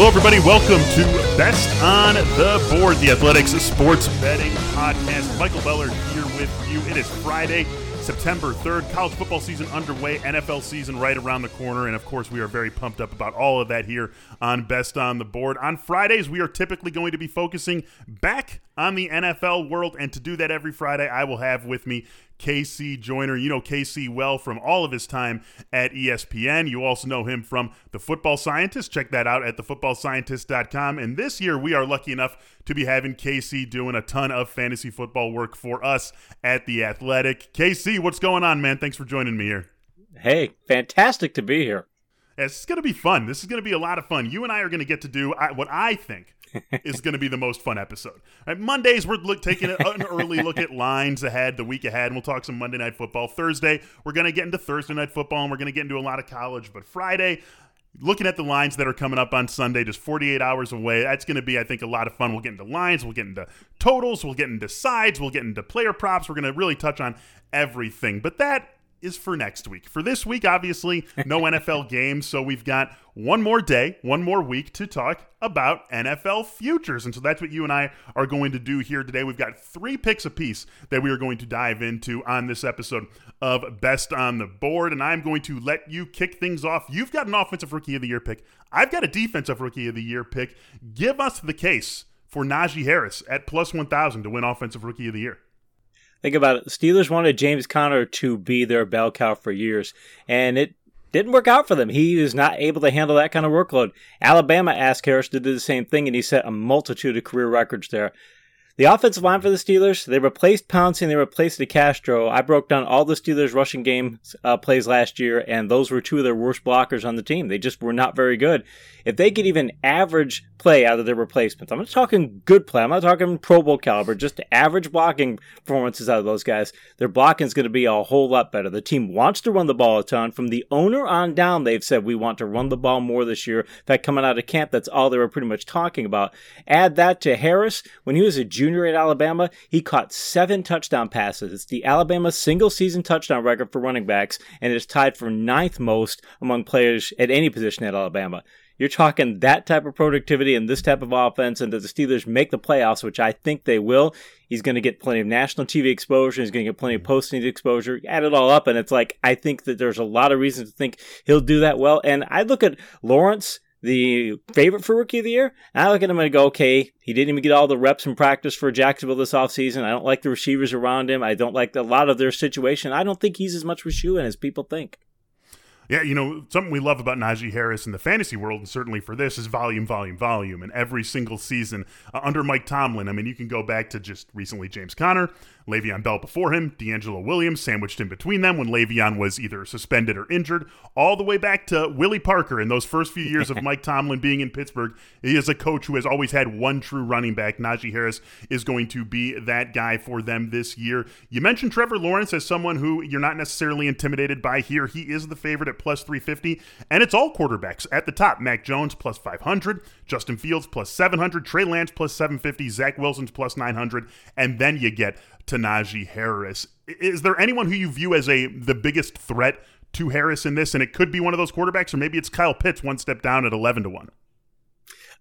Hello, everybody. Welcome to Best on the Board, the Athletic's Sports Betting Podcast. Michael Beller here with you. It is Friday, September 3rd. College football season underway, NFL season right around the corner. And of course, we are very pumped up about all of that here on Best on the Board. On Fridays, we are typically going to be focusing back on the NFL world. And to do that every Friday, I will have with me KC Joyner. You know KC well from all of his time at ESPN. You also know him from The Football Scientist. Check that out at thefootballscientist.com. And this year, we are lucky enough to be having KC doing a ton of fantasy football work for us at The Athletic. KC, what's going on, man? Thanks for joining me here. Hey, fantastic to be here. It's going to be fun. This is going to be a lot of fun. You and I are going to get to do what I think is going to be the most fun episode. Right, Mondays, we're look, taking an early look at lines ahead, the week ahead, and we'll talk some Monday Night Football. Thursday, we're going to get into Thursday Night Football, and we're going to get into a lot of college. But Friday, looking at the lines that are coming up on Sunday, just 48 hours away. That's going to be, I think, a lot of fun. We'll get into lines, we'll get into totals, we'll get into sides, we'll get into player props. We're going to really touch on everything. But that is for next week. For this week, obviously, no NFL games, so we've got one more day, one more week to talk about NFL futures. And so that's what you and I are going to do here today. We've got three picks apiece that we are going to dive into on this episode of Best on the Board. And I'm going to let you kick things off. You've got an offensive rookie of the year pick, I've got a defensive rookie of the year pick. Give us the case for Najee Harris at plus 1,000 to win offensive rookie of the year. Think about it. Steelers wanted James Conner to be their bell cow for years, and it didn't work out for them. He is not able to handle that kind of workload. Alabama asked Harris to do the same thing, and he set a multitude of career records there. The offensive line for the Steelers, they replaced Pouncey and they replaced DeCastro. I broke down all the Steelers rushing game uh, plays last year, and those were two of their worst blockers on the team. They just were not very good. If they get even average play out of their replacements, I'm not talking good play, I'm not talking Pro Bowl caliber, just average blocking performances out of those guys, their blocking is going to be a whole lot better. The team wants to run the ball a ton. From the owner on down, they've said we want to run the ball more this year. In fact, coming out of camp, that's all they were pretty much talking about. Add that to Harris. When he was a junior at Alabama, he caught seven touchdown passes. It's the Alabama single season touchdown record for running backs, and it is tied for ninth most among players at any position at Alabama. You're talking that type of productivity and this type of offense, and that the Steelers make the playoffs, which I think they will. He's going to get plenty of national TV exposure. He's going to get plenty of posting exposure. Add it all up, and it's like I think that there's a lot of reasons to think he'll do that well. And I look at Lawrence the favorite for rookie of the year. And I look at him and go, okay, he didn't even get all the reps in practice for Jacksonville this offseason. I don't like the receivers around him. I don't like a lot of their situation. I don't think he's as much of a shoe in as people think. Yeah, you know, something we love about Najee Harris in the fantasy world, and certainly for this, is volume, volume, volume. And every single season uh, under Mike Tomlin, I mean, you can go back to just recently James Conner, Le'Veon Bell before him, D'Angelo Williams sandwiched in between them when Le'Veon was either suspended or injured, all the way back to Willie Parker in those first few years of Mike Tomlin being in Pittsburgh. He is a coach who has always had one true running back. Najee Harris is going to be that guy for them this year. You mentioned Trevor Lawrence as someone who you're not necessarily intimidated by here. He is the favorite at plus 350, and it's all quarterbacks at the top. Mac Jones plus 500, Justin Fields plus 700, Trey Lance plus 750, Zach Wilson's plus 900, and then you get to Najee Harris. Is there anyone who you view as a the biggest threat to Harris in this? And it could be one of those quarterbacks, or maybe it's Kyle Pitts one step down at 11 to 1.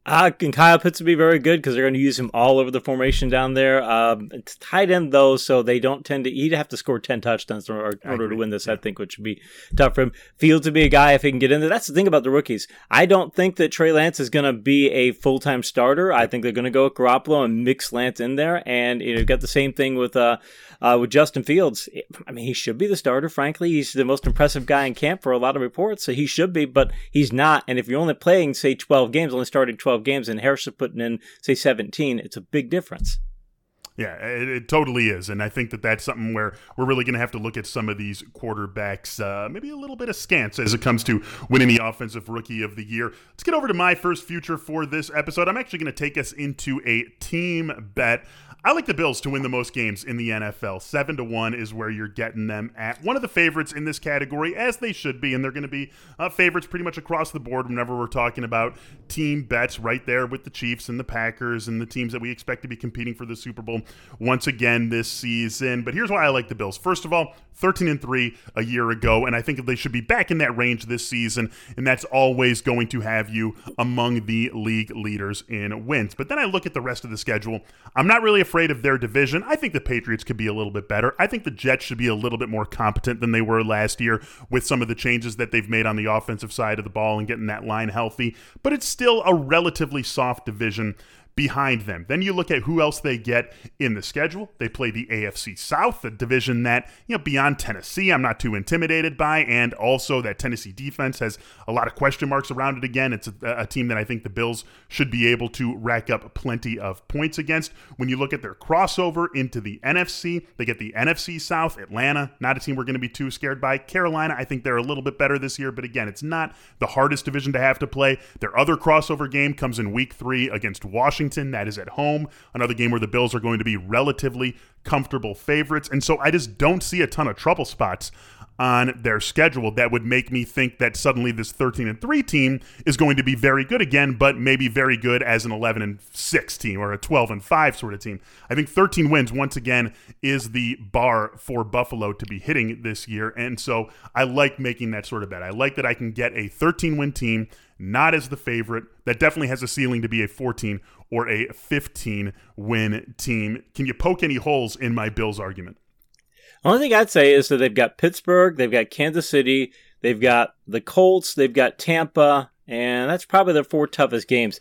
Uh, and Kyle Pitts would be very good because they're going to use him all over the formation down there. Um, it's tight end though, so they don't tend to. He'd have to score ten touchdowns in order, to win this. Yeah. I think, which would be tough for him. Fields would be a guy if he can get in there. That's the thing about the rookies. I don't think that Trey Lance is going to be a full time starter. I think they're going to go with Garoppolo and mix Lance in there, and you know, got the same thing with uh, uh, with Justin Fields. I mean, he should be the starter. Frankly, he's the most impressive guy in camp for a lot of reports, so he should be, but he's not. And if you're only playing, say, twelve games, only starting twelve 12 games and Harris is putting in, say, 17, it's a big difference. Yeah, it, it, totally is, and I think that that's something where we're really going to have to look at some of these quarterbacks, uh, maybe a little bit askance as it comes to winning the offensive rookie of the year. Let's get over to my first future for this episode. I'm actually going to take us into a team bet. I like the Bills to win the most games in the NFL. Seven to one is where you're getting them at. One of the favorites in this category, as they should be, and they're going to be uh, favorites pretty much across the board whenever we're talking about team bets, right there with the Chiefs and the Packers and the teams that we expect to be competing for the Super Bowl once again this season. But here's why I like the Bills. First of all, 13 and 3 a year ago, and I think they should be back in that range this season, and that's always going to have you among the league leaders in wins. But then I look at the rest of the schedule. I'm not really afraid of their division. I think the Patriots could be a little bit better. I think the Jets should be a little bit more competent than they were last year with some of the changes that they've made on the offensive side of the ball and getting that line healthy. But it's still a relatively soft division behind them. Then you look at who else they get in the schedule. They play the AFC South, a division that, you know, beyond Tennessee, I'm not too intimidated by. And also that Tennessee defense has a lot of question marks around it again. It's a, a team that I think the Bills should be able to rack up plenty of points against. When you look at their crossover into the NFC, they get the NFC South, Atlanta, not a team we're going to be too scared by. Carolina, I think they're a little bit better this year, but again, it's not the hardest division to have to play. Their other crossover game comes in week three against Washington. Washington. That is at home. Another game where the Bills are going to be relatively comfortable favorites. And so I just don't see a ton of trouble spots on their schedule that would make me think that suddenly this 13 and 3 team is going to be very good again, but maybe very good as an 11 and 6 team or a 12 and 5 sort of team. I think 13 wins once again is the bar for Buffalo to be hitting this year. And so I like making that sort of bet. I like that I can get a 13 win team not as the favorite. That definitely has a ceiling to be a 14 or a 15 win team. Can you poke any holes in my Bills argument? The only thing I'd say is that they've got Pittsburgh, they've got Kansas City, they've got the Colts, they've got Tampa, and that's probably their four toughest games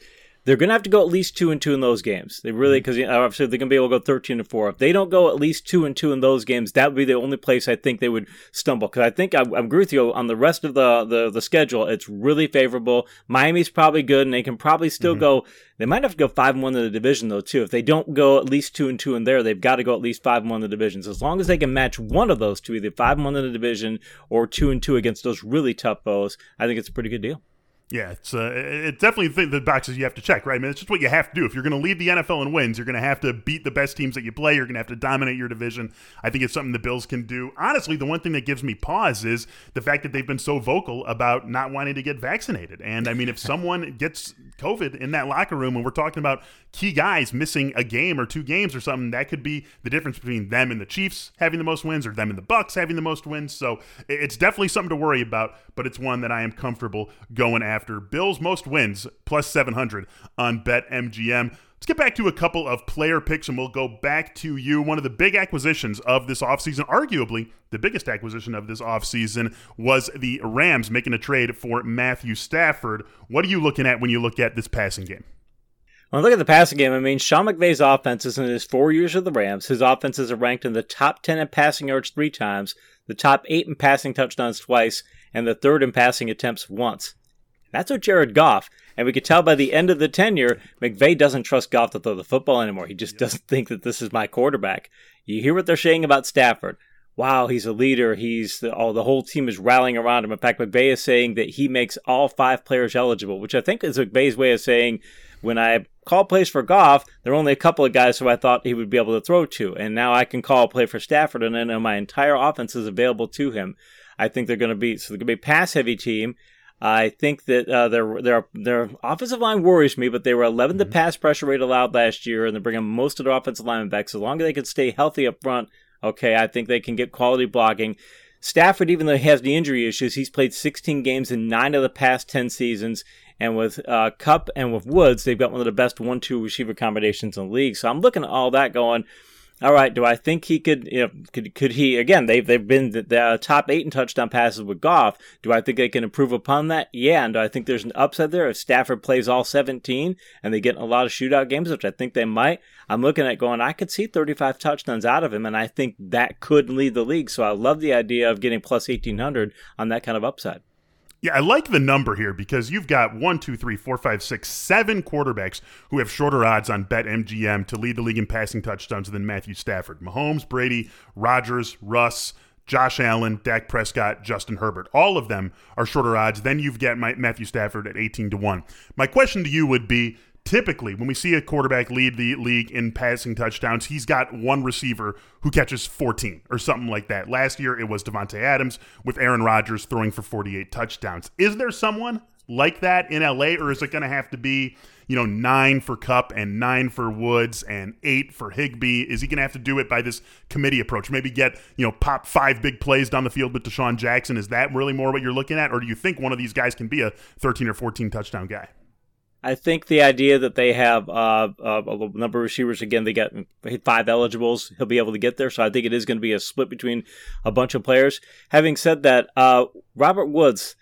they're going to have to go at least two and two in those games. They really, because mm-hmm. you know, obviously they're going to be able to go thirteen and four. If they don't go at least two and two in those games, that would be the only place I think they would stumble. Because I think I, I agree with you on the rest of the, the the schedule. It's really favorable. Miami's probably good, and they can probably still mm-hmm. go. They might have to go five and one in the division though too. If they don't go at least two and two in there, they've got to go at least five and one in the divisions. As long as they can match one of those two, either five and one in the division or two and two against those really tough foes, I think it's a pretty good deal. Yeah, it's uh, it definitely the boxes you have to check, right? I mean, it's just what you have to do. If you're going to lead the NFL in wins, you're going to have to beat the best teams that you play. You're going to have to dominate your division. I think it's something the Bills can do. Honestly, the one thing that gives me pause is the fact that they've been so vocal about not wanting to get vaccinated. And I mean, if someone gets COVID in that locker room, and we're talking about key guys missing a game or two games or something, that could be the difference between them and the Chiefs having the most wins or them and the Bucs having the most wins. So it's definitely something to worry about, but it's one that I am comfortable going after. Bills most wins plus 700 on BetMGM. Let's get back to a couple of player picks and we'll go back to you. One of the big acquisitions of this offseason, arguably the biggest acquisition of this offseason, was the Rams making a trade for Matthew Stafford. What are you looking at when you look at this passing game? When I look at the passing game, I mean, Sean McVay's offenses in his four years with the Rams, his offenses are ranked in the top 10 in passing yards three times, the top eight in passing touchdowns twice, and the third in passing attempts once. That's what Jared Goff. And we could tell by the end of the tenure, McVay doesn't trust Goff to throw the football anymore. He just doesn't think that this is my quarterback. You hear what they're saying about Stafford. Wow, he's a leader. He's the, oh, the whole team is rallying around him. In fact, McVay is saying that he makes all five players eligible, which I think is McVay's way of saying when I call plays for Goff, there are only a couple of guys who I thought he would be able to throw to, and now I can call a play for Stafford, and then my entire offense is available to him. I think they're going to be so they're going to be a pass heavy team. I think that uh, their their their offensive line worries me, but they were 11th mm-hmm. pass pressure rate allowed last year, and they're bringing most of their offensive linemen back. So long as they can stay healthy up front, okay, I think they can get quality blocking. Stafford, even though he has the injury issues, he's played 16 games in nine of the past 10 seasons, And with uh, Kupp and with Woods, they've got one of the best one-two receiver combinations in the league. So I'm looking at all that going all right, do I think he could? You know, could could he again? They've they've been the, the, uh, top eight in touchdown passes with Goff. Do I think they can improve upon that? Yeah, and do I think there's an upside there if Stafford plays all 17 and they get a lot of shootout games, which I think they might? I'm looking at going. I could see 35 touchdowns out of him, and I think that could lead the league. So I love the idea of getting plus 1800 on that kind of upside. Yeah, I like the number here because you've got one, two, three, four, five, six, seven quarterbacks who have shorter odds on BetMGM to lead the league in passing touchdowns than Matthew Stafford. Mahomes, Brady, Rodgers, Russ, Josh Allen, Dak Prescott, Justin Herbert. All of them are shorter odds. Then you've got Matthew Stafford at 18 to 1. My question to you would be typically when we see a quarterback lead the league in passing touchdowns, he's got one receiver who catches 14 or something like that. Last year it was Davante Adams with Aaron Rodgers throwing for 48 touchdowns. Is there someone like that in LA or is it going to have to be, you know, 9 for Kupp and 9 for Woods and 8 for Higbee? Is he going to have to do it by this committee approach? Maybe get, you know, pop 5 big plays down the field with DeSean Jackson. Is that really more what you're looking at or do you think one of these guys can be a 13 or 14 touchdown guy? I think the idea that they have uh, uh, a number of receivers again, they got five eligibles. He'll be able to get there, so I think it is going to be a split between a bunch of players. Having said that, uh, Robert Woods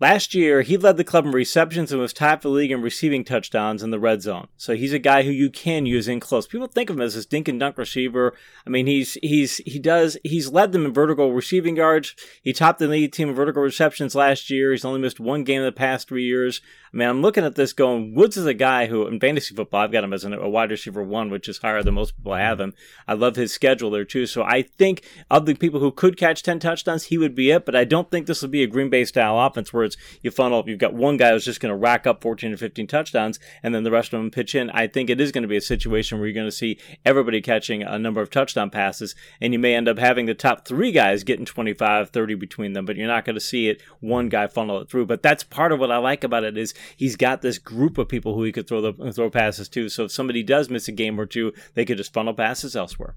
Last year, he led the club in receptions and was top the league in receiving touchdowns in the red zone. So he's a guy who you can use in close. People think of him as this dink and dunk receiver. I mean, he's he's he does he's led them in vertical receiving yards. He topped the league team in vertical receptions last year. He's only missed one game in the past three years. I mean, I'm looking at this going. Woods is a guy who in fantasy football, I've got him as a wide receiver one, which is higher than most people have mm-hmm. him. I love his schedule there too. So I think of the people who could catch ten touchdowns, he would be it. But I don't think this will be a Green Bay style offense where it's you funnel you've got one guy who's just going to rack up 14 or 15 touchdowns, and then the rest of them pitch in. I think it is going to be a situation where you're going to see everybody catching a number of touchdown passes, and you may end up having the top three guys getting 25, 30 between them, but you're not going to see it one guy funnel it through. But that's part of what I like about it is he's got this group of people who he could throw the throw passes to. So if somebody does miss a game or two, they could just funnel passes elsewhere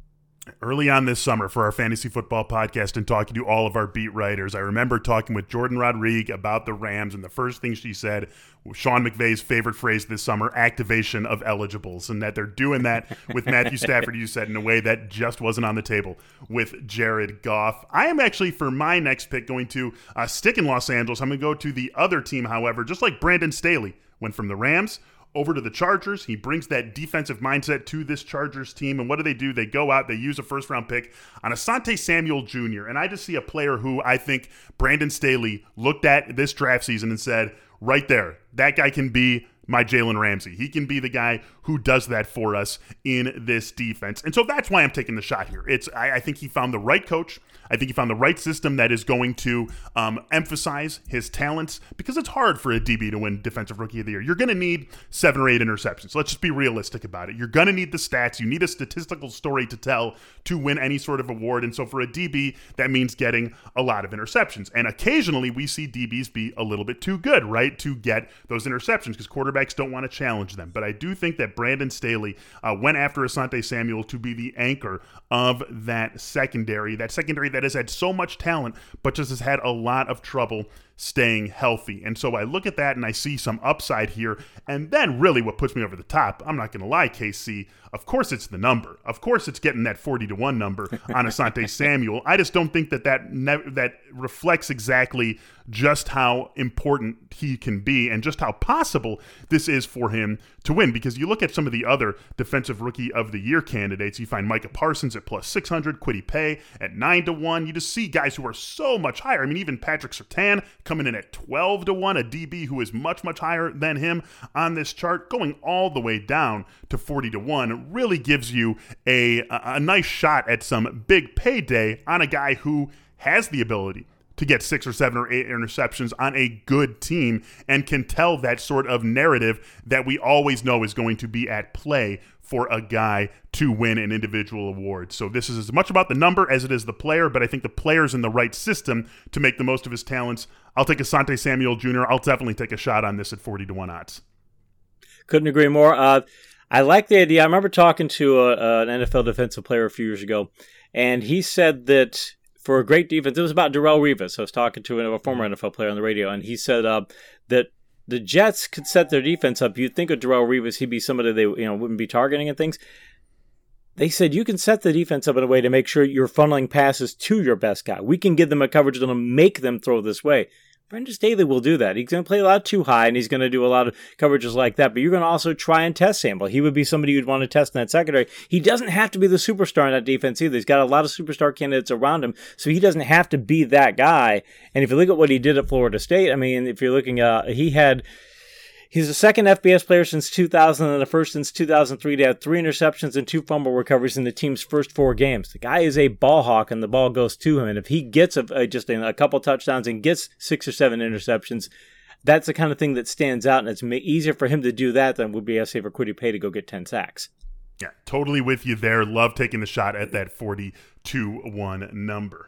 early on this summer for our fantasy football podcast and talking to all of our beat writers. I remember talking with Jordan Rodrigue about the Rams, and the first thing she said was Sean McVay's favorite phrase this summer activation of eligibles, and that they're doing that with Matthew Stafford, you said, in a way that just wasn't on the table with Jared Goff. I am actually, for my next pick, going to uh, stick in Los Angeles. I'm going to go to the other team, however, just like Brandon Staley went from the Rams over to the Chargers. He brings that defensive mindset to this Chargers team. And what do they do? They go out, they use a first round pick on Asante Samuel Jr. And I just see a player who I think Brandon Staley looked at this draft season and said, right there, that guy can be my Jalen Ramsey. He can be the guy who does that for us in this defense. And so that's why I'm taking the shot here. It's I, I think he found the right coach. I think he found the right system that is going to um, emphasize his talents because it's hard for a DB to win Defensive Rookie of the Year. You're going to need seven or eight interceptions. Let's just be realistic about it. You're going to need the stats. You need a statistical story to tell to win any sort of award. And so for a DB, that means getting a lot of interceptions. And occasionally we see DBs be a little bit too good, right, to get those interceptions because quarterbacks don't want to challenge them. But I do think that Brandon Staley uh, went after Asante Samuel to be the anchor of that secondary, that secondary that has had so much talent, but just has had a lot of trouble staying healthy. And so I look at that and I see some upside here. And then, really, what puts me over the top, I'm not going to lie, KC, of course it's the number. Of course it's getting that 40 to 1 number on Asante Samuel. I just don't think that that, ne- that reflects exactly just how important he can be and just how possible this is for him to win. Because you look at some of the other defensive rookie of the year candidates, you find Micah Parsons at plus 600, Kwity Paye at 9 to 1. You just see guys who are so much higher. I mean, even Patrick Surtain coming in at 12 to 1, a DB who is much, much higher than him on this chart, going all the way down to 40 to 1, really gives you a, a nice shot at some big payday on a guy who has the ability to get six or seven or eight interceptions on a good team and can tell that sort of narrative that we always know is going to be at play for a guy to win an individual award. So this is as much about the number as it is the player, but I think the player's in the right system to make the most of his talents. I'll take Asante Samuel Jr. I'll definitely take a shot on this at 40 to 1 odds. Couldn't agree more. Uh, I like the idea. I remember talking to a, an NFL defensive player a few years ago, and he said that for a great defense, it was about Darrelle Revis. I was talking to a former NFL player on the radio, and he said uh, that the Jets could set their defense up. You'd think of Darrelle Revis, he'd be somebody they you know wouldn't be targeting and things. They said you can set the defense up in a way to make sure you're funneling passes to your best guy. We can give them a coverage that'll make them throw this way. Brandon Staley will do that. He's going to play a lot too high, and he's going to do a lot of coverages like that. But you're going to also try and test Sample. He would be somebody you'd want to test in that secondary. He doesn't have to be the superstar in that defense either. He's got a lot of superstar candidates around him, so he doesn't have to be that guy. And if you look at what he did at Florida State, I mean, if you're looking at, he had He's the second FBS player since 2000 and the first since 2003 to have three interceptions and two fumble recoveries in the team's first four games. The guy is a ball hawk and the ball goes to him. And if he gets a, a, just a, a couple touchdowns and gets six or seven interceptions, that's the kind of thing that stands out. And it's easier for him to do that than would be, I say, for Kwity Paye to go get 10 sacks. Yeah, totally with you there. Love taking the shot at that 42 1 number.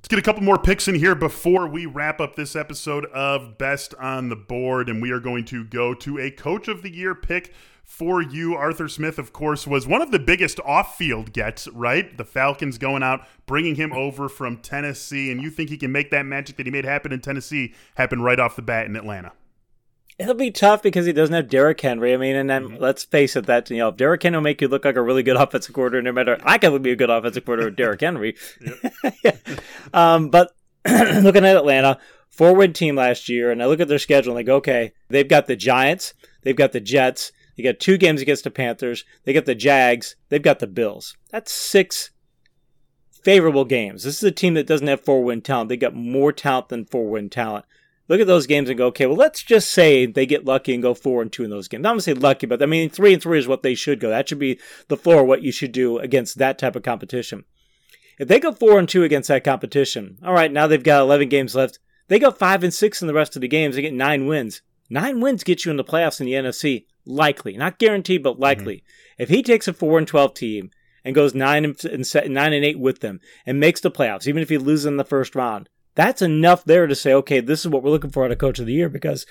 Let's get a couple more picks in here before we wrap up this episode of Best on the Board. And we are going to go to a Coach of the Year pick for you. Arthur Smith, of course, was one of the biggest off field gets, right? The Falcons going out, bringing him over from Tennessee. And you think he can make that magic that he made happen in Tennessee happen right off the bat in Atlanta? It'll be tough because he doesn't have Derrick Henry. I mean, and then mm-hmm. let's face it, that you know, if Derrick Henry will make you look like a really good offensive coordinator, no matter I can be a good offensive coordinator with Derrick Henry. yeah. um, but looking at Atlanta, four win team last year, and I look at their schedule and I go, okay, they've got the Giants, they've got the Jets, they got two games against the Panthers, they got the Jags, they've got the Bills. That's six favorable games. This is a team that doesn't have four win talent. They got more talent than four win talent look at those games and go, okay, well, let's just say they get lucky and go four and two in those games. I'm gonna say lucky, but I mean three and three is what they should go. That should be the floor. What you should do against that type of competition. If they go four and two against that competition, all right, now they've got 11 games left. They go five and six in the rest of the games. They get nine wins. Nine wins get you in the playoffs in the NFC, likely, not guaranteed, but likely. Mm-hmm. If he takes a four and 12 team and goes nine and, and nine and eight with them and makes the playoffs, even if he loses in the first round, that's enough there to say, okay, this is what we're looking for out of coach of the year because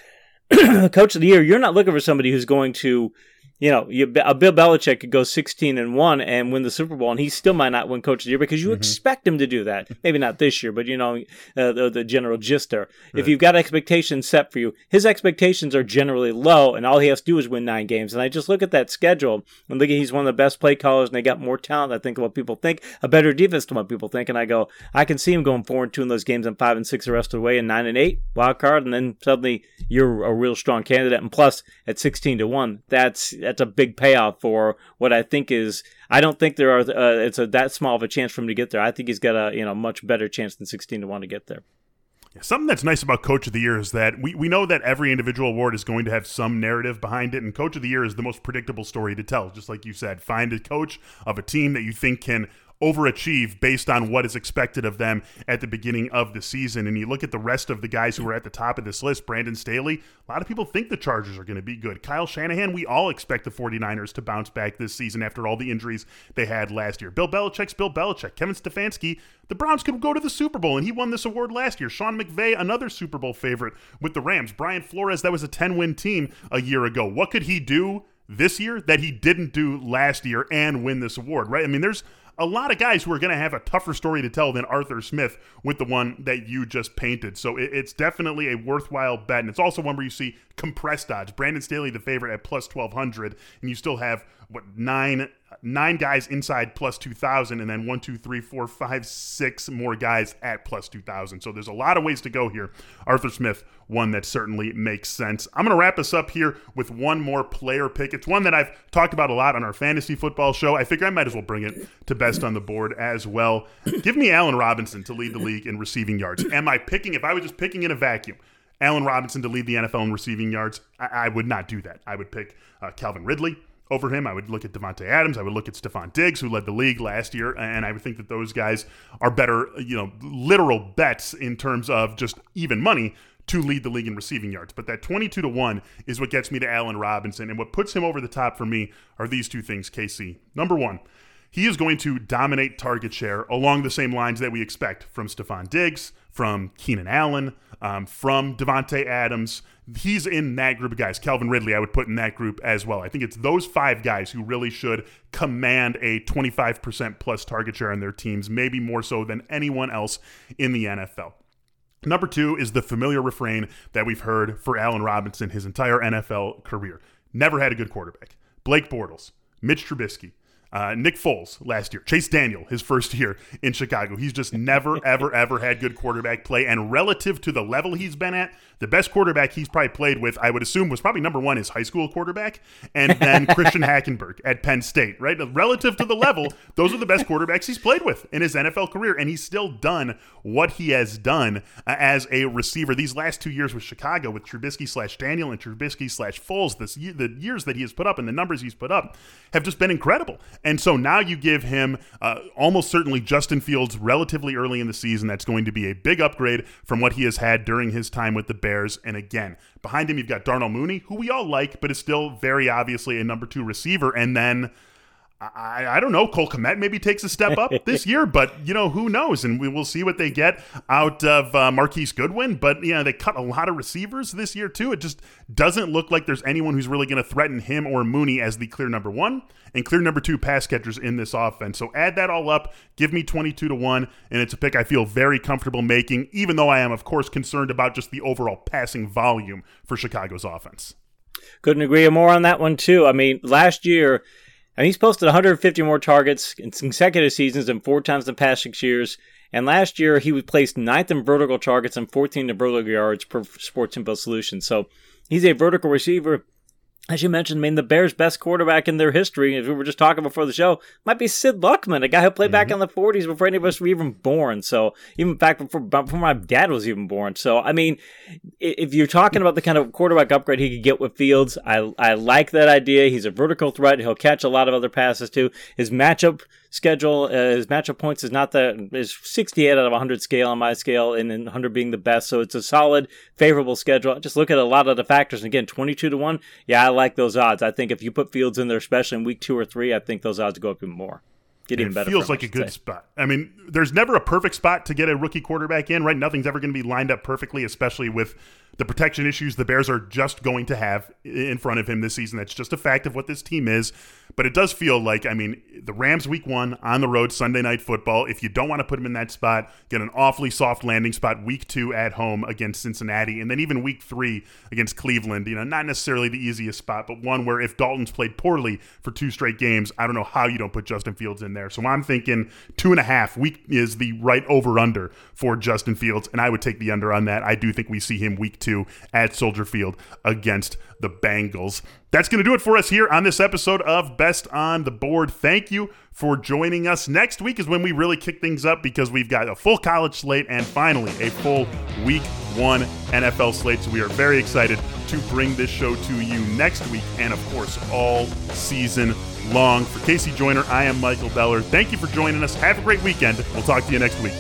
coach of the year, you're not looking for somebody who's going to you know, you, a Bill Belichick could go 16 and 1 and win the Super Bowl, and he still might not win Coach of the Year because you mm-hmm. expect him to do that. Maybe not this year, but you know, uh, the, the, general gist there. Right. If you've got expectations set for you, his expectations are generally low, and all he has to do is win nine games. And I just look at that schedule and look at he's one of the best play callers, and they got more talent, I think, than what people think, a better defense than what people think. And I go, I can see him going 4 and 2 in those games and 5 and 6 the rest of the way, and 9 and 8, wild card, and then suddenly you're a real strong candidate. And plus, at 16 to 1, that's, that's a big payoff for what I think is. I don't think there are. Uh, it's a that small of a chance for him to get there. I think he's got a you know much better chance than sixteen to one to get there. Something that's nice about Coach of the Year is that we, we know that every individual award is going to have some narrative behind it, and Coach of the Year is the most predictable story to tell. Just like you said, find a coach of a team that you think can overachieve based on what is expected of them at the beginning of the season. And you look at the rest of the guys who are at the top of this list, Brandon Staley, a lot of people think the Chargers are going to be good. Kyle Shanahan, we all expect the 49ers to bounce back this season after all the injuries they had last year. Bill Belichick's Bill Belichick. Kevin Stefanski, the Browns could go to the Super Bowl, and he won this award last year. Sean McVay, another Super Bowl favorite with the Rams. Brian Flores, that was a 10 win team a year ago. What could he do? This year that he didn't do last year and win this award, right? I mean, there's a lot of guys who are going to have a tougher story to tell than Arthur Smith with the one that you just painted. So it, it's definitely a worthwhile bet. And it's also one where you see compressed odds. Brandon Staley, the favorite at plus 1200, and you still have, what, nine nine guys inside plus 2,000, and then one, two, three, four, five, six more guys at plus 2,000. So there's a lot of ways to go here. Arthur Smith, one that certainly makes sense. I'm going to wrap us up here with one more player pick. It's one that I've talked about a lot on our fantasy football show. I figure I might as well bring it to best on the board as well. Give me Allen Robinson to lead the league in receiving yards. Am I picking, if I was just picking in a vacuum, Allen Robinson to lead the NFL in receiving yards, I, I would not do that. I would pick uh, Calvin Ridley over him. I would look at Davante Adams. I would look at Stefon Diggs, who led the league last year, and I would think that those guys are better, you know, literal bets in terms of just even money to lead the league in receiving yards. But that 22 to 1 is what gets me to Allen Robinson. And what puts him over the top for me are these two things, KC. Number one, he is going to dominate target share along the same lines that we expect from Stefon Diggs, from Keenan Allen, um, from Davante Adams. He's in that group of guys. Calvin Ridley, I would put in that group as well. I think it's those five guys who really should command a 25% plus target share on their teams, maybe more so than anyone else in the NFL. Number two is the familiar refrain that we've heard for Allen Robinson his entire NFL career. Never had a good quarterback. Blake Bortles, Mitch Trubisky, uh, Nick Foles last year, Chase Daniel his first year in Chicago. He's just never, ever, ever had good quarterback play. And relative to the level he's been at, the best quarterback he's probably played with, I would assume, was probably number one his high school quarterback, and then Christian Hackenberg at Penn State. Right, relative to the level, those are the best quarterbacks he's played with in his NFL career, and he's still done what he has done uh, as a receiver these last two years with Chicago, with Trubisky slash Daniel and Trubisky slash Foles. This the years that he has put up and the numbers he's put up have just been incredible. And so now you give him uh, almost certainly Justin Fields relatively early in the season. That's going to be a big upgrade from what he has had during his time with the Bears. And again, behind him, you've got Darnell Mooney, who we all like, but is still very obviously a number two receiver. And then I, I don't know. Cole Kmet maybe takes a step up this year, but you know who knows, and we will see what they get out of uh, Marquise Goodwin. But you know they cut a lot of receivers this year too. It just doesn't look like there's anyone who's really going to threaten him or Mooney as the clear number one and clear number two pass catchers in this offense. So add that all up, give me 22 to one, and it's a pick I feel very comfortable making, even though I am of course concerned about just the overall passing volume for Chicago's offense. Couldn't agree more on that one too. I mean, last year and he's posted 150 more targets in consecutive seasons and four times in the past six years. And last year, he was placed ninth in vertical targets and 14 in vertical yards per Sports Info Solution. So he's a vertical receiver as you mentioned, I mean, the Bears' best quarterback in their history, as we were just talking before the show, might be Sid Luckman, a guy who played mm-hmm. back in the 40s before any of us were even born. So, even back before, before my dad was even born. So, I mean, if you're talking about the kind of quarterback upgrade he could get with Fields, I, I like that idea. He's a vertical threat. He'll catch a lot of other passes too. His matchup schedule, uh, his matchup points is not that is 68 out of 100 scale on my scale, and then 100 being the best. So it's a solid, favorable schedule. Just look at a lot of the factors. And again, 22 to one. Yeah, I like those odds. I think if you put Fields in there, especially in week two or three, I think those odds go up even more. Get even better. Feels like a good say. spot. I mean, there's never a perfect spot to get a rookie quarterback in, right? Nothing's ever going to be lined up perfectly, especially with the protection issues the Bears are just going to have in front of him this season. That's just a fact of what this team is. But it does feel like, I mean, the Rams week one on the road, Sunday night football. If you don't want to put him in that spot, get an awfully soft landing spot week two at home against Cincinnati. And then even week three against Cleveland. You know, not necessarily the easiest spot, but one where if Dalton's played poorly for two straight games, I don't know how you don't put Justin Fields in there. So I'm thinking two and a half week is the right over under for Justin Fields. And I would take the under on that. I do think we see him week two at Soldier Field against the Bengals. That's going to do it for us here on this episode of Best on the Board. Thank you for joining us. Next week is when we really kick things up because we've got a full college slate and finally a full week one NFL slate. So we are very excited to bring this show to you next week and, of course, all season long. For KC Joyner, I am Michael Beller. Thank you for joining us. Have a great weekend. We'll talk to you next week.